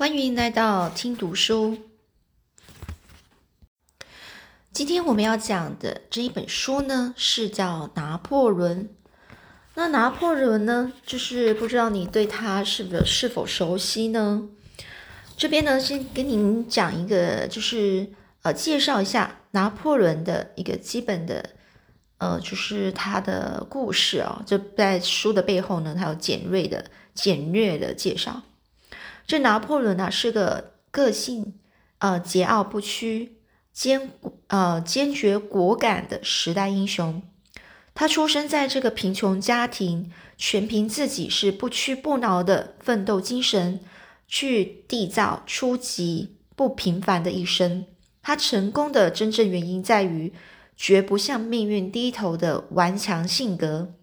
欢迎来到听读书。今天我们要讲的这一本书呢，是叫《拿破仑》。那拿破仑呢，就是不知道你对他是不是否熟悉呢？这边呢，先给您讲一个，就是呃，介绍一下拿破仑的一个基本的，呃，就是他的故事啊。就在书的背后呢，他有简略的、简略的介绍。这拿破仑呢，是个个性呃桀骜不屈。坚呃坚决果敢的时代英雄，他出生在这个贫穷家庭，全凭自己是不屈不挠的奋斗精神，去缔造初级不平凡的一生。他成功的真正原因在于绝不向命运低头的顽强性格。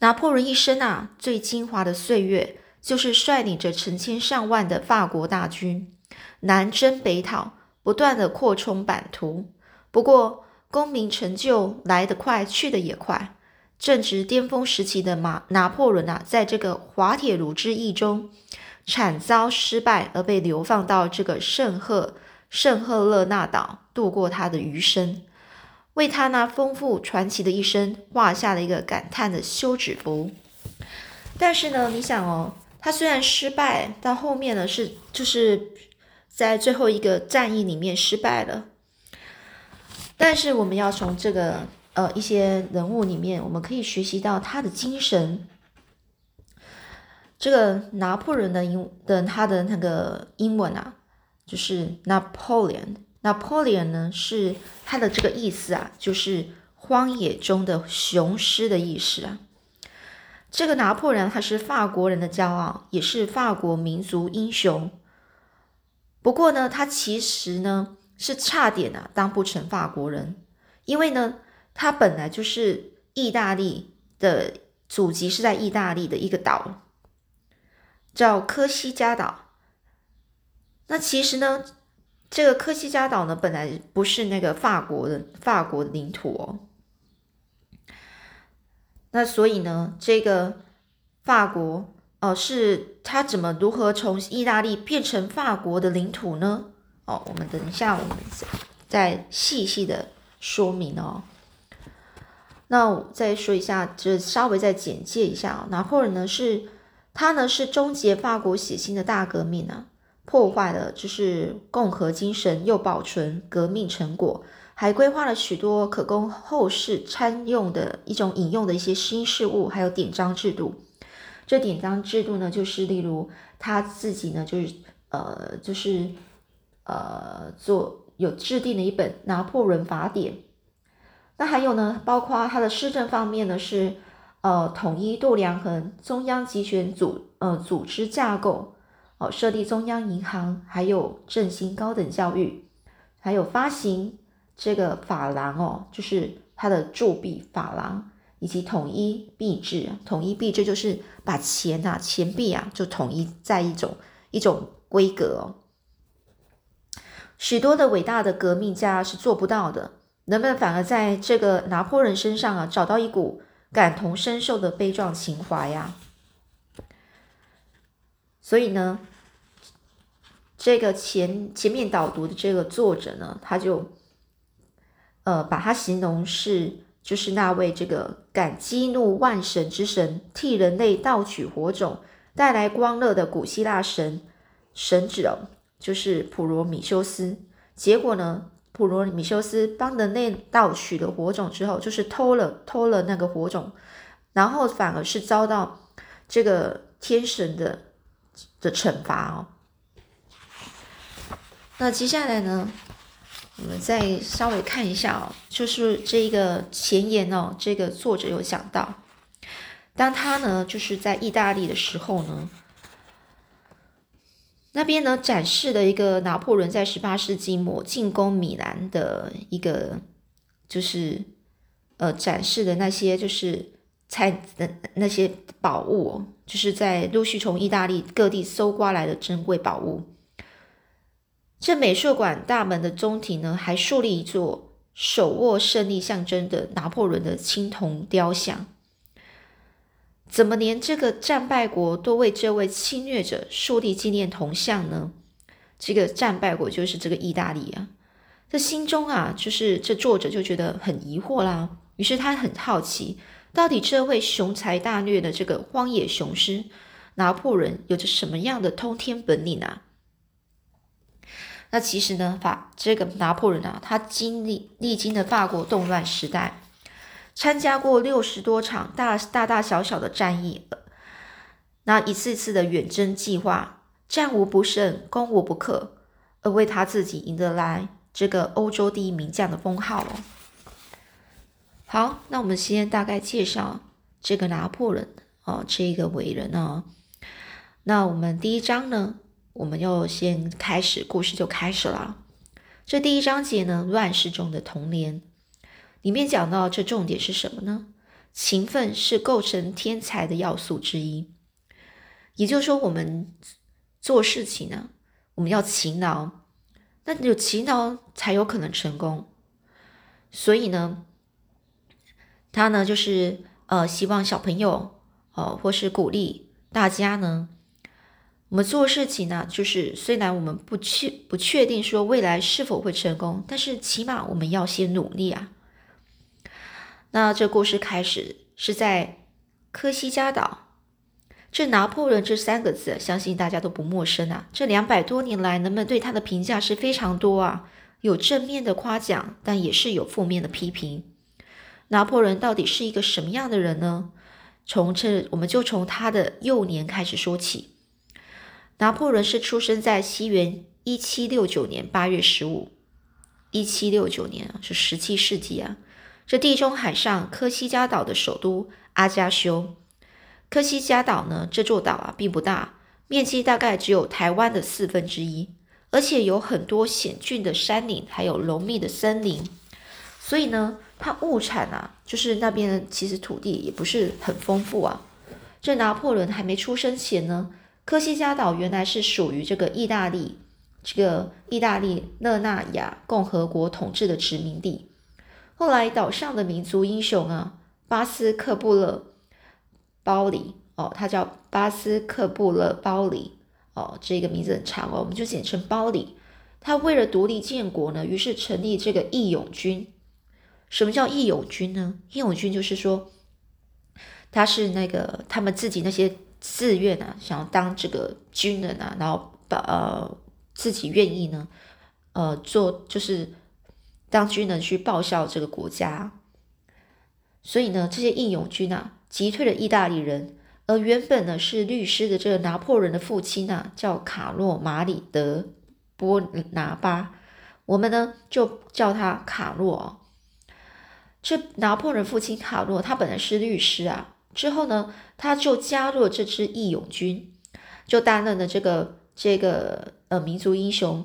拿破仑一生啊，最精华的岁月，就是率领着成千上万的法国大军南征北讨。不断的扩充版图，不过功名成就来得快，去得也快。正值巅峰时期的马拿破仑啊，在这个滑铁卢之役中惨遭失败，而被流放到这个圣赫圣赫勒纳岛度过他的余生，为他那丰富传奇的一生画下了一个感叹的休止符。但是呢，你想哦，他虽然失败，到后面呢是就是。在最后一个战役里面失败了，但是我们要从这个呃一些人物里面，我们可以学习到他的精神。这个拿破仑的英的他的那个英文啊，就是 Napoleon。Napoleon 呢是他的这个意思啊，就是荒野中的雄狮的意思啊。这个拿破仑他是法国人的骄傲，也是法国民族英雄。不过呢，他其实呢是差点啊当不成法国人，因为呢他本来就是意大利的祖籍是在意大利的一个岛，叫科西嘉岛。那其实呢，这个科西嘉岛呢本来不是那个法国的法国的领土哦。那所以呢，这个法国。哦，是他怎么如何从意大利变成法国的领土呢？哦，我们等一下，我们再细细的说明哦。那我再说一下，就稍微再简介一下哦。拿破仑呢，是他呢是终结法国血腥的大革命啊，破坏了就是共和精神，又保存革命成果，还规划了许多可供后世参用的一种引用的一些新事物，还有典章制度。这典章制度呢，就是例如他自己呢，就是呃，就是呃，做有制定了一本拿破仑法典。那还有呢，包括他的施政方面呢，是呃，统一度量衡，中央集权组呃组织架构，哦，设立中央银行，还有振兴高等教育，还有发行这个法郎哦，就是他的铸币法郎。以及统一币制，统一币制就是把钱呐、钱币啊，就统一在一种一种规格哦。许多的伟大的革命家是做不到的，人们反而在这个拿破仑身上啊，找到一股感同身受的悲壮情怀呀。所以呢，这个前前面导读的这个作者呢，他就呃把它形容是。就是那位这个敢激怒万神之神，替人类盗取火种，带来光乐的古希腊神神子哦，就是普罗米修斯。结果呢，普罗米修斯帮人类盗取了火种之后，就是偷了偷了那个火种，然后反而是遭到这个天神的的惩罚哦。那接下来呢？我们再稍微看一下哦，就是这个前言哦，这个作者有讲到，当他呢就是在意大利的时候呢，那边呢展示了一个拿破仑在十八世纪末进攻米兰的一个，就是呃展示的那些就是采那那些宝物，哦就是在陆续从意大利各地搜刮来的珍贵宝物。这美术馆大门的中庭呢，还树立一座手握胜利象征的拿破仑的青铜雕像。怎么连这个战败国都为这位侵略者树立纪念铜像呢？这个战败国就是这个意大利啊。这心中啊，就是这作者就觉得很疑惑啦。于是他很好奇，到底这位雄才大略的这个荒野雄狮拿破仑有着什么样的通天本领啊？那其实呢，法这个拿破仑啊，他经历历经的法国动乱时代，参加过六十多场大大大小小的战役，那一次次的远征计划，战无不胜，攻无不克，而为他自己赢得来这个欧洲第一名将的封号哦。好，那我们先大概介绍这个拿破仑哦，这个伟人呢。那我们第一章呢？我们要先开始故事就开始了。这第一章节呢，乱世中的童年，里面讲到这重点是什么呢？勤奋是构成天才的要素之一。也就是说，我们做事情呢，我们要勤劳，那有勤劳才有可能成功。所以呢，他呢就是呃，希望小朋友哦，或是鼓励大家呢。我们做事情呢，就是虽然我们不确不确定说未来是否会成功，但是起码我们要先努力啊。那这故事开始是在科西嘉岛，这拿破仑这三个字，相信大家都不陌生啊。这两百多年来，人们对他的评价是非常多啊，有正面的夸奖，但也是有负面的批评。拿破仑到底是一个什么样的人呢？从这我们就从他的幼年开始说起。拿破仑是出生在西元一七六九年八月十五，一七六九年啊，是十七世纪啊。这地中海上科西嘉岛的首都阿加修。科西嘉岛呢，这座岛啊并不大，面积大概只有台湾的四分之一，而且有很多险峻的山岭，还有浓密的森林。所以呢，它物产啊，就是那边其实土地也不是很丰富啊。这拿破仑还没出生前呢。科西嘉岛原来是属于这个意大利，这个意大利勒纳亚共和国统治的殖民地。后来岛上的民族英雄啊，巴斯克布勒包里哦，他叫巴斯克布勒包里哦，这个名字很长哦，我们就简称包里。他为了独立建国呢，于是成立这个义勇军。什么叫义勇军呢？义勇军就是说，他是那个他们自己那些。自愿啊，想要当这个军人啊，然后把呃自己愿意呢，呃做就是当军人去报效这个国家。所以呢，这些义勇军啊，击退了意大利人。而原本呢是律师的这个拿破仑的父亲啊，叫卡洛马里德波拿巴，我们呢就叫他卡洛。这拿破仑父亲卡洛，他本来是律师啊。之后呢，他就加入了这支义勇军，就担任了这个这个呃民族英雄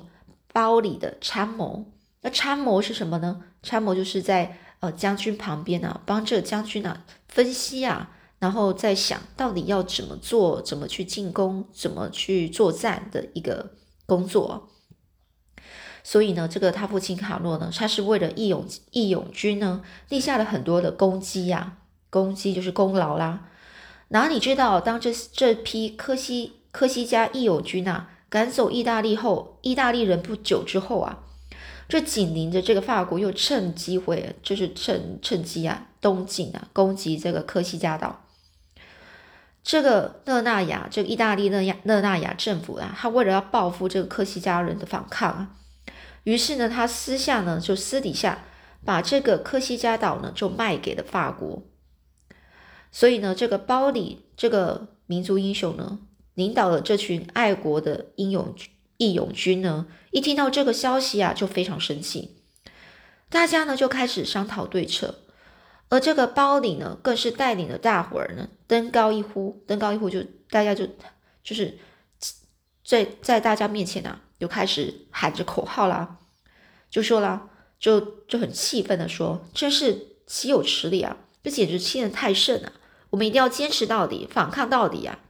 包里的参谋。那参谋是什么呢？参谋就是在呃将军旁边啊，帮这将军啊分析啊，然后再想到底要怎么做，怎么去进攻，怎么去作战的一个工作。所以呢，这个他父亲卡洛呢，他是为了义勇义勇军呢立下了很多的功绩呀。功绩就是功劳啦。哪里知道，当这这批科西科西嘉义勇军啊赶走意大利后，意大利人不久之后啊，这紧邻着这个法国又趁机会，就是趁趁机啊东进啊攻击这个科西嘉岛。这个勒纳亚，这个意大利勒亚勒纳亚政府啊，他为了要报复这个科西嘉人的反抗啊，于是呢，他私下呢就私底下把这个科西嘉岛呢就卖给了法国。所以呢，这个包里这个民族英雄呢，领导了这群爱国的英勇义勇军呢，一听到这个消息啊，就非常生气。大家呢就开始商讨对策，而这个包里呢，更是带领了大伙儿呢，登高一呼，登高一呼就大家就就是在在大家面前啊，就开始喊着口号啦，就说啦，就就很气愤的说，真是岂有此理啊！这简直欺人太甚了！我们一定要坚持到底，反抗到底呀！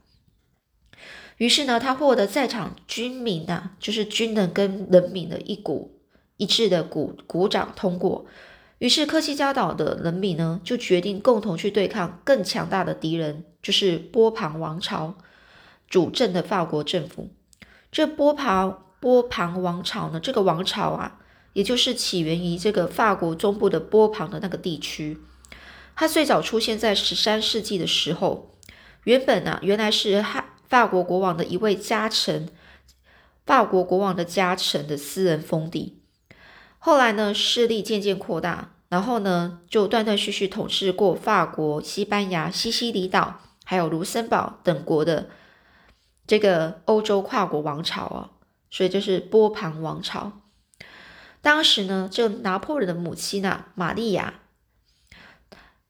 于是呢，他获得在场军民啊，就是军人跟人民的一股一致的鼓鼓掌通过，于是科西嘉岛的人民呢，就决定共同去对抗更强大的敌人，就是波旁王朝主政的法国政府。这波旁波旁王朝呢，这个王朝啊，也就是起源于这个法国中部的波旁的那个地区。它最早出现在十三世纪的时候，原本呢，原来是法法国国王的一位家臣，法国国王的家臣的私人封地。后来呢，势力渐渐扩大，然后呢，就断断续续统治过法国、西班牙、西西里岛，还有卢森堡等国的这个欧洲跨国王朝啊，所以就是波旁王朝。当时呢，这拿破仑的母亲啊，玛利亚，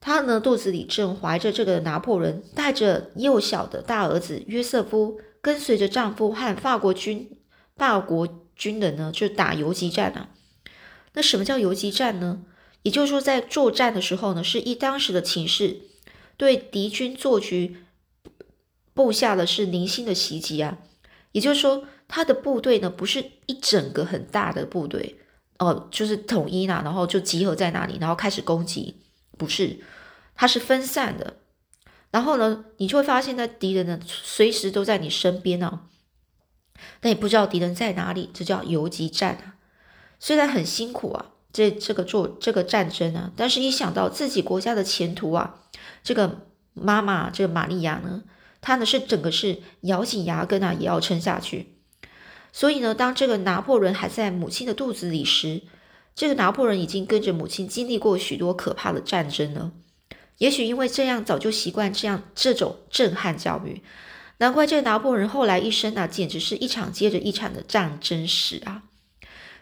她呢肚子里正怀着这个拿破仑，带着幼小的大儿子约瑟夫，跟随着丈夫和法国军法国军人呢，就打游击战啊。那什么叫游击战呢？也就是说，在作战的时候呢，是依当时的情势，对敌军做局布下的是零星的袭击啊。也就是说，他的部队呢，不是一整个很大的部队哦，就是统一啦，然后就集合在那里，然后开始攻击，不是，它是分散的。然后呢，你就会发现，那敌人呢，随时都在你身边呢，但也不知道敌人在哪里，这叫游击战啊。虽然很辛苦啊，这这个做这个战争啊，但是一想到自己国家的前途啊，这个妈妈这个玛利亚呢，她呢是整个是咬紧牙根啊，也要撑下去。所以呢，当这个拿破仑还在母亲的肚子里时，这个拿破仑已经跟着母亲经历过许多可怕的战争了。也许因为这样，早就习惯这样这种震撼教育，难怪这拿破仑后来一生啊，简直是一场接着一场的战争史啊。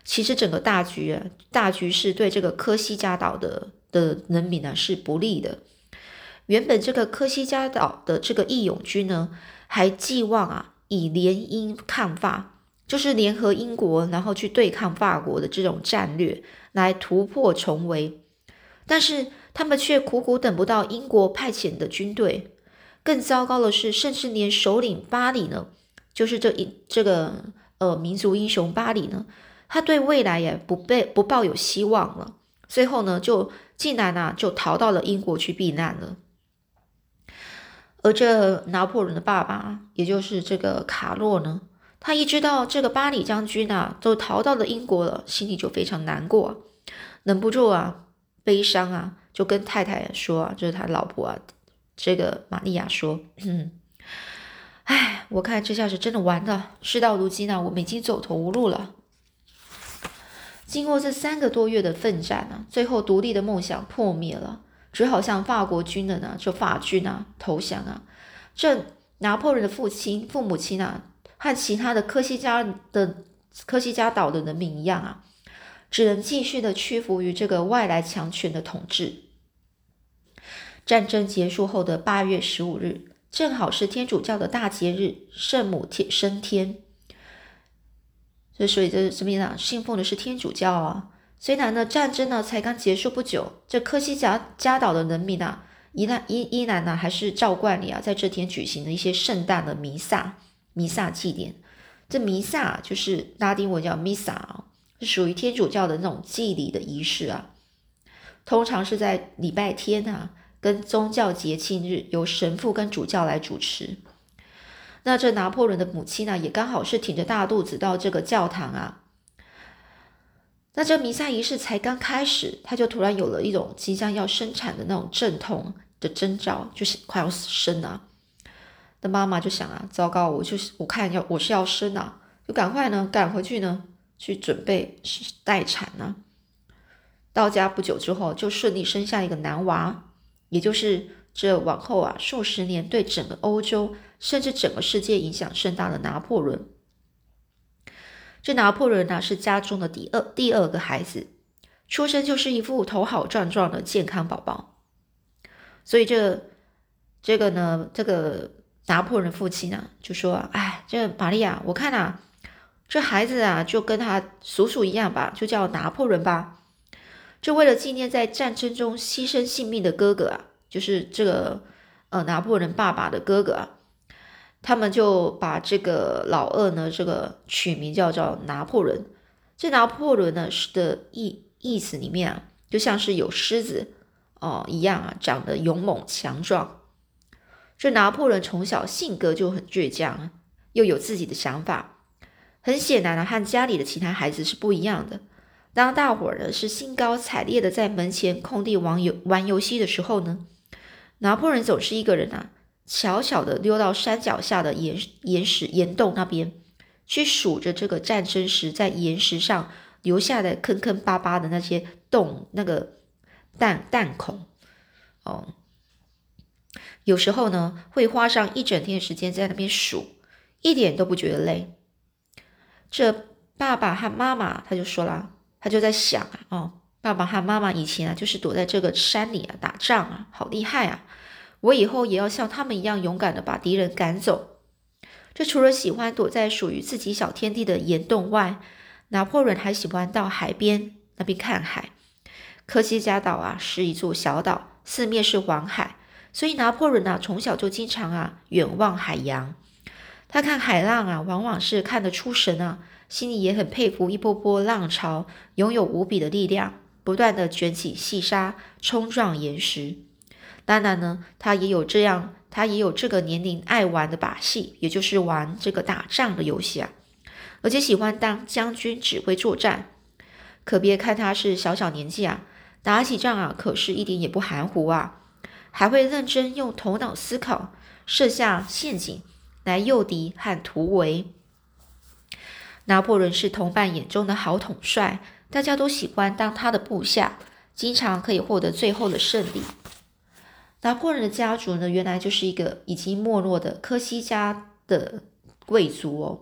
其实整个大局啊，大局是对这个科西嘉岛的的人民呢是不利的。原本这个科西嘉岛的这个义勇军呢，还寄望啊以联英抗法，就是联合英国，然后去对抗法国的这种战略来突破重围。但是他们却苦苦等不到英国派遣的军队。更糟糕的是，甚至连首领巴里呢，就是这一这个呃民族英雄巴里呢。他对未来也不被不抱有希望了，最后呢，就竟然呢就逃到了英国去避难了。而这拿破仑的爸爸，也就是这个卡洛呢，他一知道这个巴里将军啊都逃到了英国了，心里就非常难过，忍不住啊悲伤啊，就跟太太说啊，就是他老婆啊，这个玛利亚说，嗯，哎，我看这下是真的完了，事到如今呢，我们已经走投无路了。经过这三个多月的奋战呢，最后独立的梦想破灭了，只好向法国军人呢，就法军啊投降啊。这拿破仑的父亲、父母亲啊，和其他的科西嘉的科西嘉岛的人民一样啊，只能继续的屈服于这个外来强权的统治。战争结束后的八月十五日，正好是天主教的大节日——圣母天升天。这所以这什么意思啊？信奉的是天主教啊。虽然呢战争呢才刚结束不久，这科西嘉加岛的人民啊，依然依依然呢还是照惯例啊，在这天举行了一些盛大的弥撒、弥撒祭典。这弥撒就是拉丁文叫 missa，是属于天主教的那种祭礼的仪式啊。通常是在礼拜天啊，跟宗教节庆日，由神父跟主教来主持。那这拿破仑的母亲呢，也刚好是挺着大肚子到这个教堂啊。那这弥撒仪式才刚开始，他就突然有了一种即将要生产的那种阵痛的征兆，就是快要生啊。那妈妈就想啊，糟糕，我就是我看要我是要生啊，就赶快呢赶回去呢去准备待产呢。到家不久之后，就顺利生下一个男娃，也就是这往后啊数十年对整个欧洲。甚至整个世界影响甚大的拿破仑，这拿破仑呢是家中的第二第二个孩子，出生就是一副头好壮壮的健康宝宝。所以这这个呢，这个拿破仑父亲呢就说：“哎，这玛利亚，我看啊，这孩子啊就跟他叔叔一样吧，就叫拿破仑吧。就为了纪念在战争中牺牲性命的哥哥啊，就是这个呃拿破仑爸爸的哥哥啊。”他们就把这个老二呢，这个取名叫做拿破仑。这拿破仑呢是的意意思里面啊，就像是有狮子哦一样啊，长得勇猛强壮。这拿破仑从小性格就很倔强，又有自己的想法，很显然呢，和家里的其他孩子是不一样的。当大伙儿呢是兴高采烈的在门前空地玩游玩游戏的时候呢，拿破仑总是一个人啊，悄悄的溜到山脚下的岩岩石岩洞那边，去数着这个战争时在岩石上留下的坑坑巴巴的那些洞，那个弹弹孔。哦，有时候呢会花上一整天的时间在那边数，一点都不觉得累。这爸爸和妈妈他就说了。他就在想啊，哦，爸爸和妈妈以前啊，就是躲在这个山里啊打仗啊，好厉害啊！我以后也要像他们一样勇敢的把敌人赶走。这除了喜欢躲在属于自己小天地的岩洞外，拿破仑还喜欢到海边那边看海。科西嘉岛啊是一座小岛，四面是黄海，所以拿破仑啊从小就经常啊远望海洋。他看海浪啊，往往是看得出神啊。心里也很佩服一波波浪潮拥有无比的力量，不断的卷起细沙，冲撞岩石。当然呢，他也有这样，他也有这个年龄爱玩的把戏，也就是玩这个打仗的游戏啊，而且喜欢当将军指挥作战。可别看他是小小年纪啊，打起仗啊，可是一点也不含糊啊，还会认真用头脑思考，设下陷阱来诱敌和突围。拿破仑是同伴眼中的好统帅，大家都喜欢当他的部下，经常可以获得最后的胜利。拿破仑的家族呢，原来就是一个已经没落的科西嘉的贵族哦。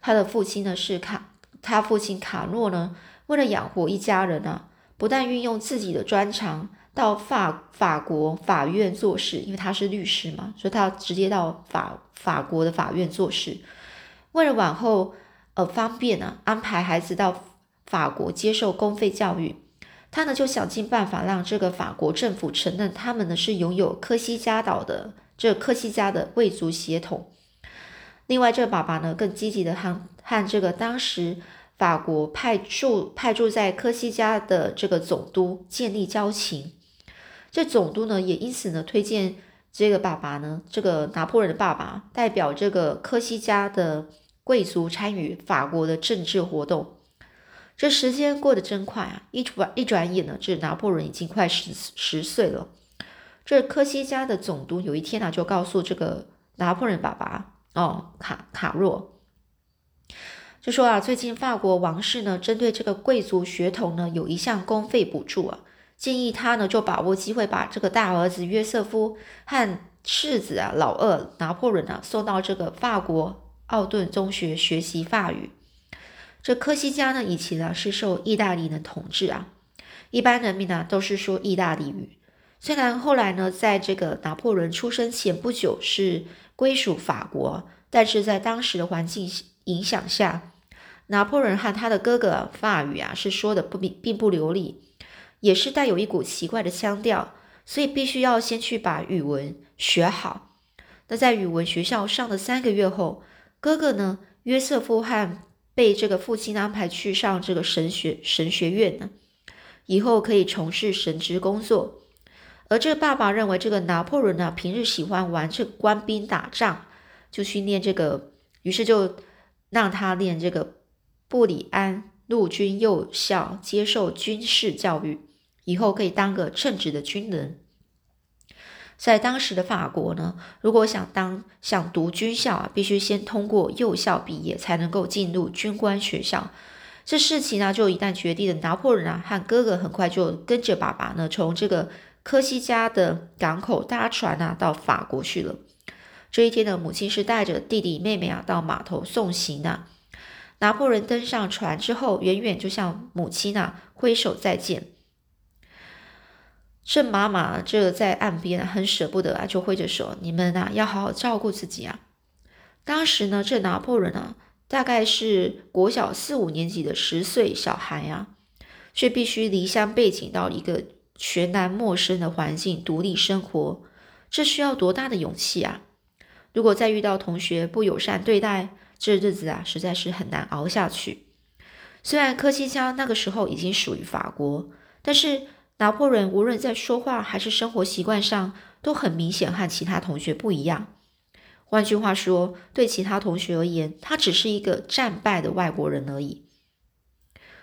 他的父亲呢是卡，他父亲卡诺呢，为了养活一家人啊，不但运用自己的专长到法法国法院做事，因为他是律师嘛，所以他要直接到法法国的法院做事，为了往后。呃方便呢，安排孩子到法国接受公费教育，他呢就想尽办法让这个法国政府承认他们呢是拥有科西嘉岛的这科西嘉的贵族血统。另外，这爸爸呢更积极的和和这个当时法国派驻派驻在科西嘉的这个总督建立交情。这总督呢也因此呢推荐这个爸爸呢，这个拿破仑的爸爸代表这个科西嘉的。贵族参与法国的政治活动，这时间过得真快啊！一转一转眼呢，这拿破仑已经快十十岁了。这科西嘉的总督有一天呢，就告诉这个拿破仑爸爸哦，卡卡若，就说啊，最近法国王室呢，针对这个贵族血统呢，有一项公费补助啊，建议他呢，就把握机会把这个大儿子约瑟夫和次子啊，老二拿破仑啊，送到这个法国。奥顿中学学习法语。这科西嘉呢，以前呢是受意大利的统治啊，一般人民呢都是说意大利语。虽然后来呢，在这个拿破仑出生前不久是归属法国，但是在当时的环境影响下，拿破仑和他的哥哥法语啊是说的不并并不流利，也是带有一股奇怪的腔调，所以必须要先去把语文学好。那在语文学校上了三个月后。哥哥呢，约瑟夫汉被这个父亲安排去上这个神学神学院呢，以后可以从事神职工作。而这爸爸认为这个拿破仑呢，平日喜欢玩这官兵打仗，就去练这个，于是就让他练这个布里安陆军幼校，接受军事教育，以后可以当个称职的军人。在当时的法国呢，如果想当想读军校啊，必须先通过幼校毕业，才能够进入军官学校。这事情呢，就一旦决定了，拿破仑啊和哥哥很快就跟着爸爸呢，从这个科西嘉的港口搭船啊到法国去了。这一天呢，母亲是带着弟弟妹妹啊到码头送行呢。拿破仑登上船之后，远远就向母亲啊挥手再见。这妈妈这在岸边很舍不得啊，就挥着手：“你们呐要好好照顾自己啊。”当时呢，这拿破仑啊，大概是国小四五年级的十岁小孩啊，却必须离乡背井到一个全然陌生的环境独立生活，这需要多大的勇气啊！如果再遇到同学不友善对待，这日子啊，实在是很难熬下去。虽然科西嘉那个时候已经属于法国。但是拿破仑无论在说话还是生活习惯上，都很明显和其他同学不一样。换句话说，对其他同学而言，他只是一个战败的外国人而已。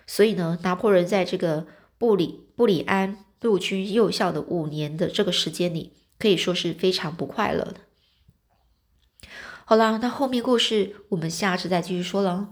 所以呢，拿破仑在这个布里布里安陆军幼校的五年的这个时间里，可以说是非常不快乐的。好了，那后面故事我们下次再继续说了。